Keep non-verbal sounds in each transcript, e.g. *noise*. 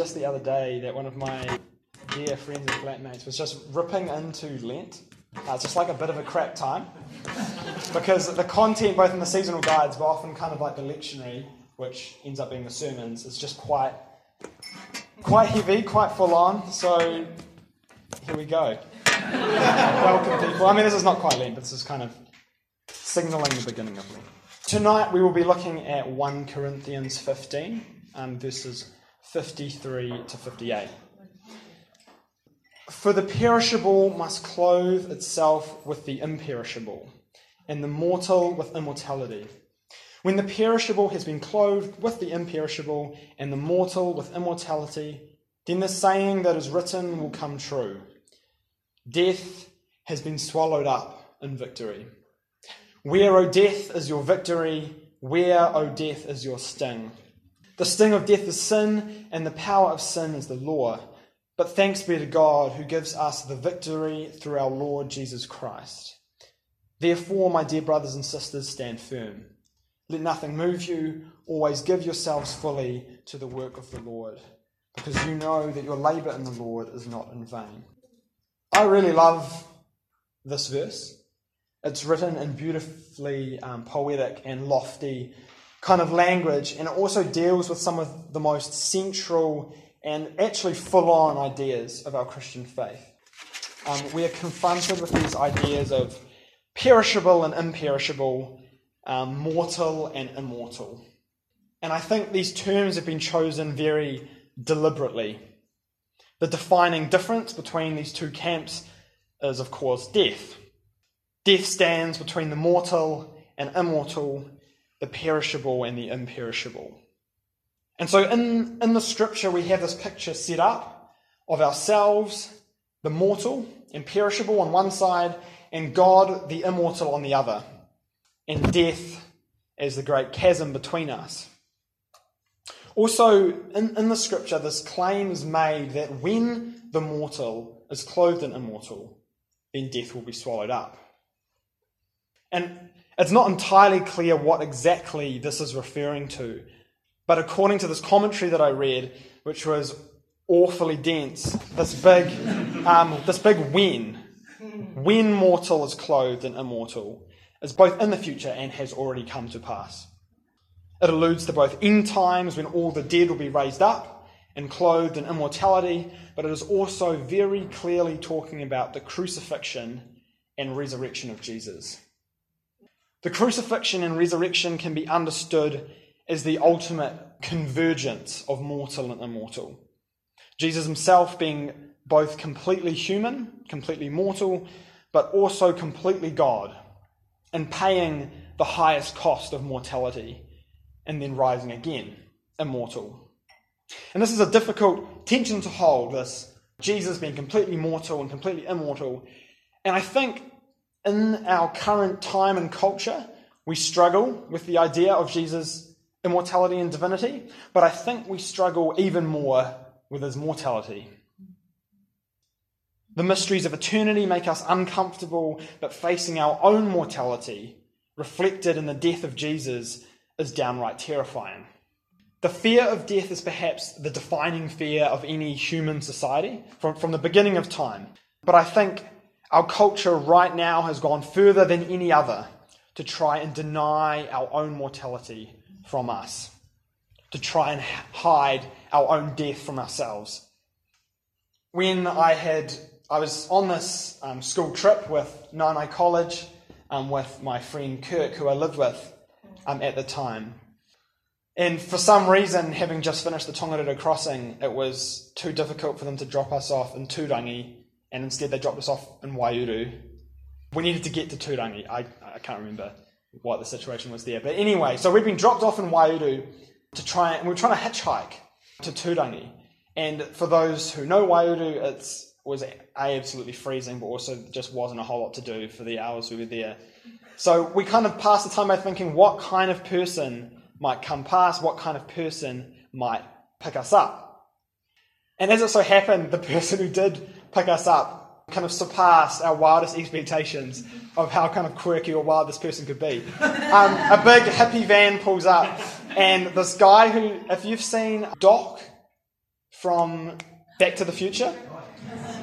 just the other day that one of my dear friends and flatmates was just ripping into Lent. Uh, it's just like a bit of a crap time because the content, both in the seasonal guides, but often kind of like the lectionary, which ends up being the sermons, is just quite quite heavy, quite full on. So here we go. *laughs* Welcome, people. I mean, this is not quite Lent, but this is kind of signaling the beginning of Lent. Tonight we will be looking at 1 Corinthians 15, um, verses 53 to 58. For the perishable must clothe itself with the imperishable, and the mortal with immortality. When the perishable has been clothed with the imperishable, and the mortal with immortality, then the saying that is written will come true Death has been swallowed up in victory. Where, O death, is your victory? Where, O death, is your sting? The sting of death is sin, and the power of sin is the law. But thanks be to God who gives us the victory through our Lord Jesus Christ. Therefore, my dear brothers and sisters, stand firm. Let nothing move you. Always give yourselves fully to the work of the Lord, because you know that your labour in the Lord is not in vain. I really love this verse. It's written in beautifully um, poetic and lofty kind of language, and it also deals with some of the most central and actually full on ideas of our Christian faith. Um, we are confronted with these ideas of perishable and imperishable, um, mortal and immortal. And I think these terms have been chosen very deliberately. The defining difference between these two camps is, of course, death. Death stands between the mortal and immortal, the perishable and the imperishable. And so in, in the scripture, we have this picture set up of ourselves, the mortal and perishable on one side, and God, the immortal, on the other, and death as the great chasm between us. Also, in, in the scripture, this claim is made that when the mortal is clothed in immortal, then death will be swallowed up. And it's not entirely clear what exactly this is referring to, but according to this commentary that I read, which was awfully dense, this big, um, this big when, when mortal is clothed in immortal, is both in the future and has already come to pass. It alludes to both end times when all the dead will be raised up and clothed in immortality, but it is also very clearly talking about the crucifixion and resurrection of Jesus. The crucifixion and resurrection can be understood as the ultimate convergence of mortal and immortal. Jesus himself being both completely human, completely mortal, but also completely God, and paying the highest cost of mortality, and then rising again, immortal. And this is a difficult tension to hold, this Jesus being completely mortal and completely immortal. And I think in our current time and culture, we struggle with the idea of Jesus' immortality and divinity, but I think we struggle even more with his mortality. The mysteries of eternity make us uncomfortable, but facing our own mortality, reflected in the death of Jesus, is downright terrifying. The fear of death is perhaps the defining fear of any human society from, from the beginning of time. But I think our culture right now has gone further than any other to try and deny our own mortality from us, to try and hide our own death from ourselves. When I had, I was on this um, school trip with Nanai College um, with my friend Kirk, who I lived with um, at the time. And for some reason, having just finished the Tongariro crossing, it was too difficult for them to drop us off in Turangi and instead they dropped us off in Waiouru. We needed to get to Turangi. I, I can't remember what the situation was there. But anyway, so we'd been dropped off in Waiouru to try and we were trying to hitchhike to Turangi. And for those who know Waiouru, it was absolutely freezing, but also just wasn't a whole lot to do for the hours we were there. So we kind of passed the time by thinking what kind of person might come past, what kind of person might pick us up. And as it so happened, the *laughs* person who did pick us up kind of surpassed our wildest expectations of how kind of quirky or wild this person could be. *laughs* Um, a big hippie van pulls up, and this guy who, if you've seen Doc from Back to the Future.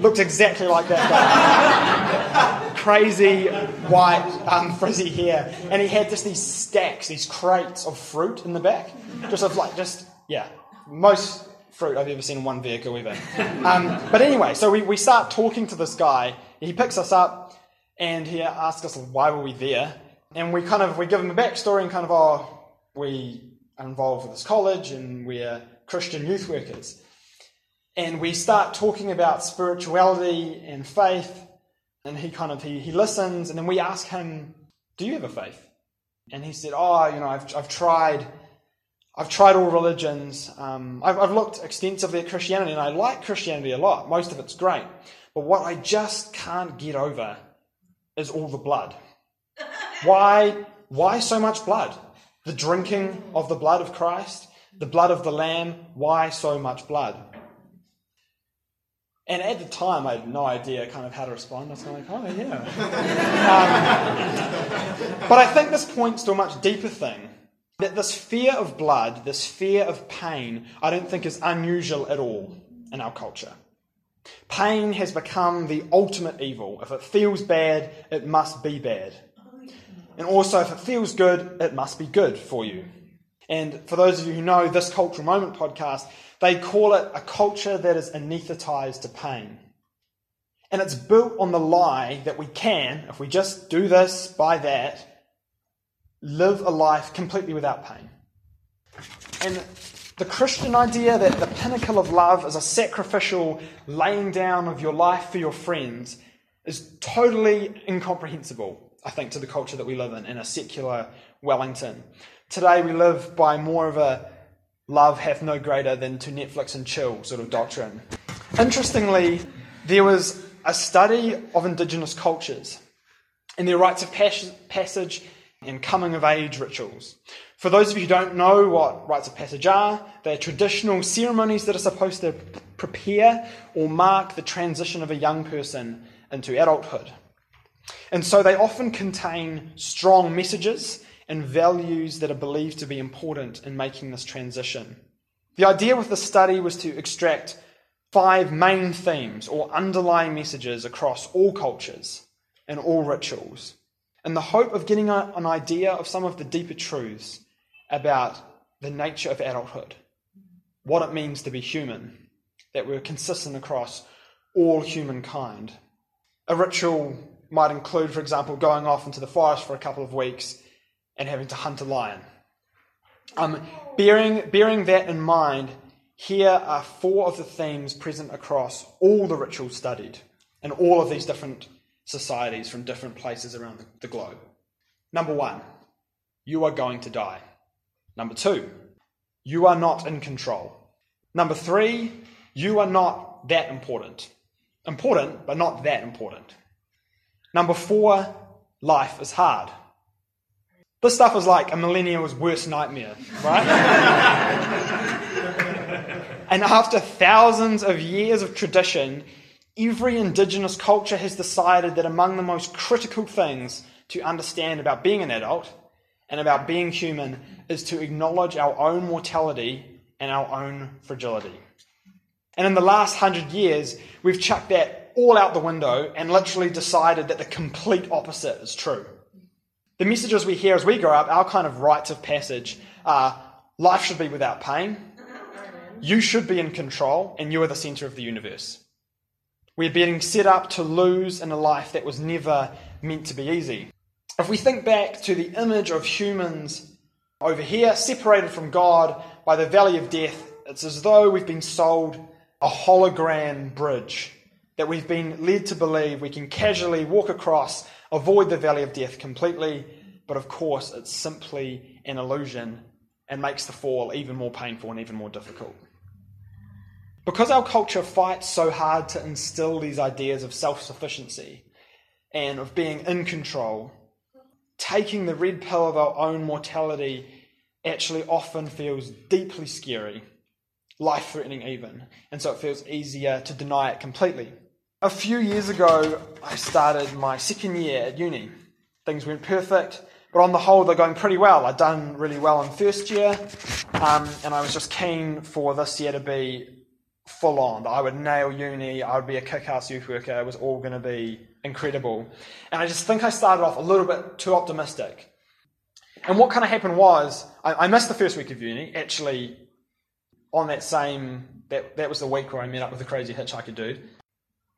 Looked exactly like that guy. *laughs* Crazy white um, frizzy hair, and he had just these stacks, these crates of fruit in the back, just of like just yeah, most fruit I've ever seen in one vehicle ever. Um, but anyway, so we, we start talking to this guy. He picks us up and he asks us why were we there, and we kind of we give him a backstory and kind of oh we are involved with this college and we're Christian youth workers. And we start talking about spirituality and faith, and he kind of he, he listens, and then we ask him, "Do you have a faith?" And he said, "Oh, you know, I've I've tried, I've tried all religions. Um, I've, I've looked extensively at Christianity, and I like Christianity a lot. Most of it's great, but what I just can't get over is all the blood. *laughs* Why why so much blood? The drinking of the blood of Christ, the blood of the Lamb. Why so much blood?" And at the time, I had no idea kind of how to respond. I was kind of like, oh, yeah. *laughs* um, but I think this points to a much deeper thing. That this fear of blood, this fear of pain, I don't think is unusual at all in our culture. Pain has become the ultimate evil. If it feels bad, it must be bad. And also, if it feels good, it must be good for you. And for those of you who know this Cultural Moment podcast, they call it a culture that is anesthetized to pain. And it's built on the lie that we can, if we just do this, buy that, live a life completely without pain. And the Christian idea that the pinnacle of love is a sacrificial laying down of your life for your friends is totally incomprehensible, I think, to the culture that we live in, in a secular Wellington. Today we live by more of a love hath no greater than to Netflix and chill sort of doctrine. Interestingly, there was a study of indigenous cultures and their rites of passage and coming of age rituals. For those of you who don't know what rites of passage are, they're traditional ceremonies that are supposed to prepare or mark the transition of a young person into adulthood. And so they often contain strong messages and values that are believed to be important in making this transition. The idea with the study was to extract five main themes or underlying messages across all cultures and all rituals, in the hope of getting a, an idea of some of the deeper truths about the nature of adulthood, what it means to be human, that were consistent across all humankind. A ritual might include, for example, going off into the forest for a couple of weeks and having to hunt a lion. Um, bearing, bearing that in mind, here are four of the themes present across all the rituals studied in all of these different societies from different places around the, globe. Number one, you are going to die. Number two, you are not in control. Number three, you are not that important. Important, but not that important. Number four, life is hard. This stuff is like a millennial's worst nightmare, right? *laughs* and after thousands of years of tradition, every indigenous culture has decided that among the most critical things to understand about being an adult and about being human is to acknowledge our own mortality and our own fragility. And in the last hundred years, we've chucked that all out the window and literally decided that the complete opposite is true. The messages we hear as we grow up, our kind of rites of passage are life should be without pain, you should be in control, and you are the center of the universe. We're being set up to lose in a life that was never meant to be easy. If we think back to the image of humans over here, separated from God by the valley of death, it's as though we've been sold a hologram bridge that we've been led to believe we can casually walk across avoid the valley of death completely, but of course, it's simply an illusion and makes the fall even more painful and even more difficult. Because our culture fights so hard to instill these ideas of self sufficiency and of being in control, taking the red pill of our own mortality actually often feels deeply scary, life threatening even, and so it feels easier to deny it completely. A few years ago, I started my second year at uni. Things went perfect, but on the whole, they're going pretty well. I'd done really well in first year, um, and I was just keen for this year to be full on. I would nail uni, I would be a kick ass youth worker, it was all going to be incredible. And I just think I started off a little bit too optimistic. And what kind of happened was, I, I missed the first week of uni, actually, on that same, that, that was the week where I met up with the crazy hitchhiker dude.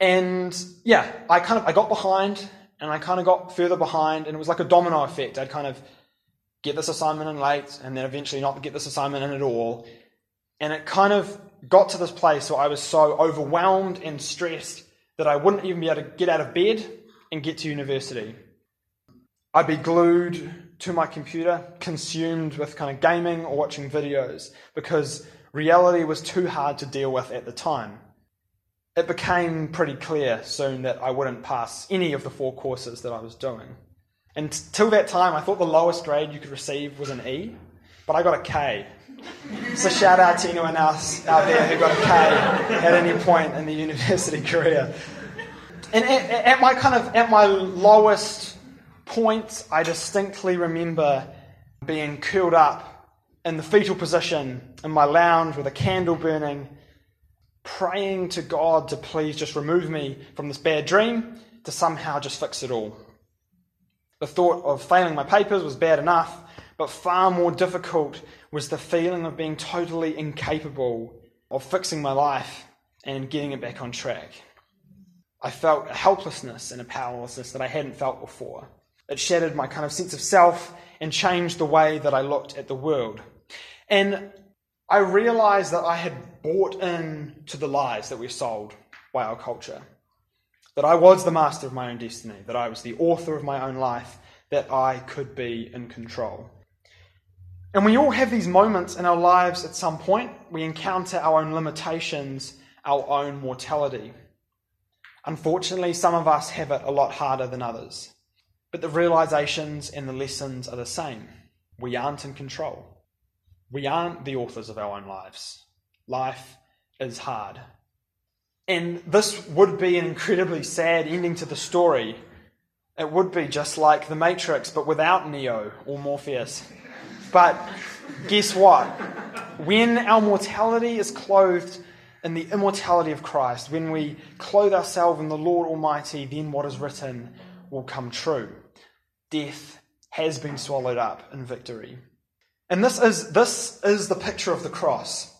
And yeah, I kind of, I got behind, and I kind of got further behind, and it was like a domino effect. I'd kind of get this assignment in late, and then eventually not get this assignment in at all. And it kind of got to this place where I was so overwhelmed and stressed that I wouldn't even be able to get out of bed and get to university. I'd be glued to my computer, consumed with kind of gaming or watching videos because reality was too hard to deal with at the time. It became pretty clear soon that I wouldn't pass any of the four courses that I was doing. Until that time, I thought the lowest grade you could receive was an E, but I got a K. So shout out to anyone else out there who got a K at any point in the university career. And at, at my kind of at my lowest point, I distinctly remember being curled up in the fetal position in my lounge with a candle burning, praying to God to please just remove me from this bad dream to somehow just fix it all. The thought of failing my papers was bad enough, but far more difficult was the feeling of being totally incapable of fixing my life and getting it back on track. I felt a helplessness and a powerlessness that I hadn't felt before. It shattered my kind of sense of self and changed the way that I looked at the world. And I realized that I had bought in to the lies that were sold by our culture. That I was the master of my own destiny, that I was the author of my own life, that I could be in control. And we all have these moments in our lives at some point. We encounter our own limitations, our own mortality. Unfortunately, some of us have it a lot harder than others. But the realizations and the lessons are the same. We aren't in control. We aren't the authors of our own lives. Life is hard. And this would be an incredibly sad ending to the story. It would be just like The Matrix, but without Neo or Morpheus. But guess what? When our mortality is clothed in the immortality of Christ, when we clothe ourselves in the Lord Almighty, then what is written will come true. Death has been swallowed up in victory. And this is, this is the picture of the cross.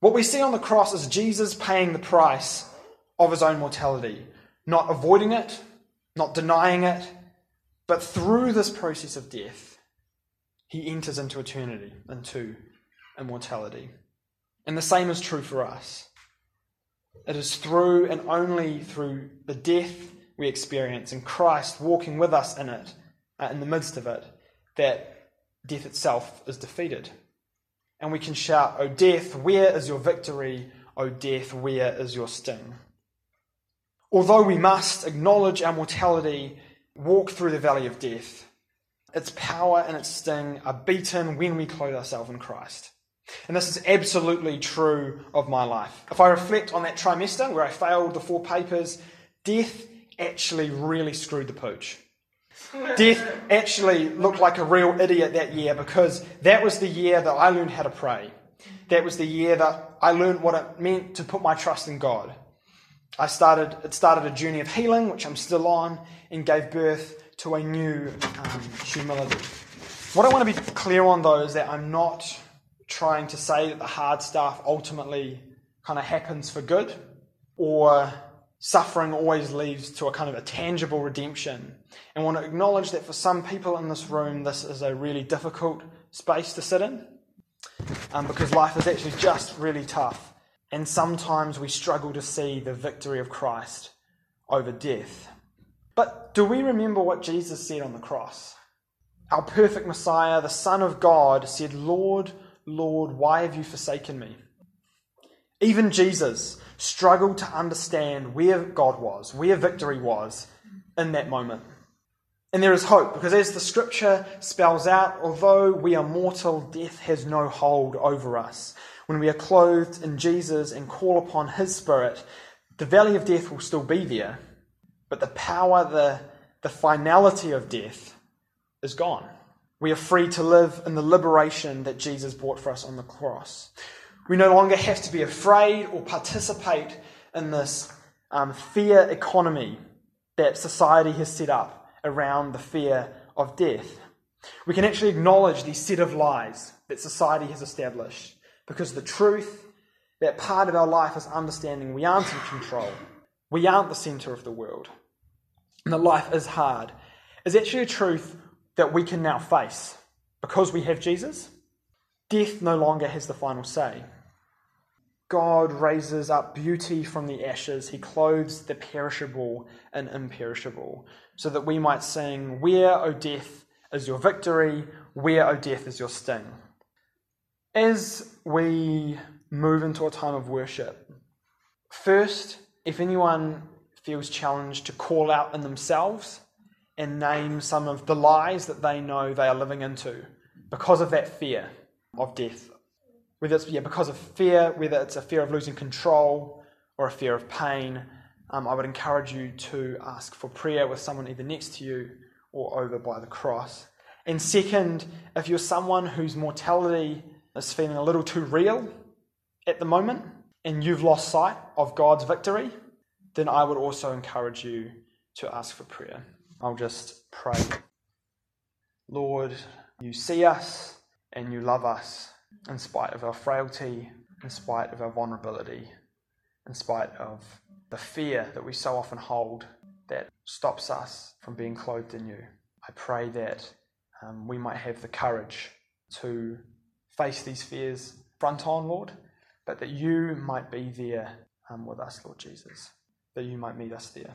What we see on the cross is Jesus paying the price of his own mortality, not avoiding it, not denying it, but through this process of death, he enters into eternity, into immortality. And the same is true for us. It is through and only through the death we experience and Christ walking with us in it, uh, in the midst of it, that death itself is defeated. And we can shout, O death, where is your victory? O death, where is your sting? Although we must acknowledge our mortality, walk through the valley of death, its power and its sting are beaten when we clothe ourselves in Christ. And this is absolutely true of my life. If I reflect on that trimester where I failed the four papers, death actually really screwed the pooch. Death actually looked like a real idiot that year because that was the year that I learned how to pray. That was the year that I learned what it meant to put my trust in God. I started, it started a journey of healing, which I'm still on, and gave birth to a new um, humility. What I want to be clear on, though, is that I'm not trying to say that the hard stuff ultimately kind of happens for good or suffering always leads to a kind of a tangible redemption. And I want to acknowledge that for some people in this room, this is a really difficult space to sit in um, because life is actually just really tough. And sometimes we struggle to see the victory of Christ over death. But do we remember what Jesus said on the cross? Our perfect Messiah, the Son of God, said, Lord, Lord, why have you forsaken me? Even Jesus struggled to understand where God was, where victory was in that moment. And there is hope, because as the scripture spells out, although we are mortal, death has no hold over us. When we are clothed in Jesus and call upon his spirit, the valley of death will still be there, but the power, the, the finality of death is gone. We are free to live in the liberation that Jesus brought for us on the cross. We no longer have to be afraid or participate in this um, fear economy that society has set up around the fear of death. We can actually acknowledge these set of lies that society has established because the truth that part of our life is understanding we aren't in control, we aren't the center of the world, and that life is hard is actually a truth that we can now face because we have Jesus. Death no longer has the final say. God raises up beauty from the ashes. He clothes the perishable and imperishable, so that we might sing, Where, O death, is your victory? Where, O death, is your sting? As we move into a time of worship, first, if anyone feels challenged to call out in themselves and name some of the lies that they know they are living into because of that fear of death, whether it's yeah, because of fear, whether it's a fear of losing control or a fear of pain, um, I would encourage you to ask for prayer with someone either next to you or over by the cross. And second, if you're someone whose mortality is feeling a little too real at the moment and you've lost sight of God's victory, then I would also encourage you to ask for prayer. I'll just pray. Lord, you see us and you love us in spite of our frailty, in spite of our vulnerability, in spite of the fear that we so often hold that stops us from being clothed in you. I pray that um, we might have the courage to face these fears front on, Lord, but that you might be there um, with us, Lord Jesus, that you might meet us there.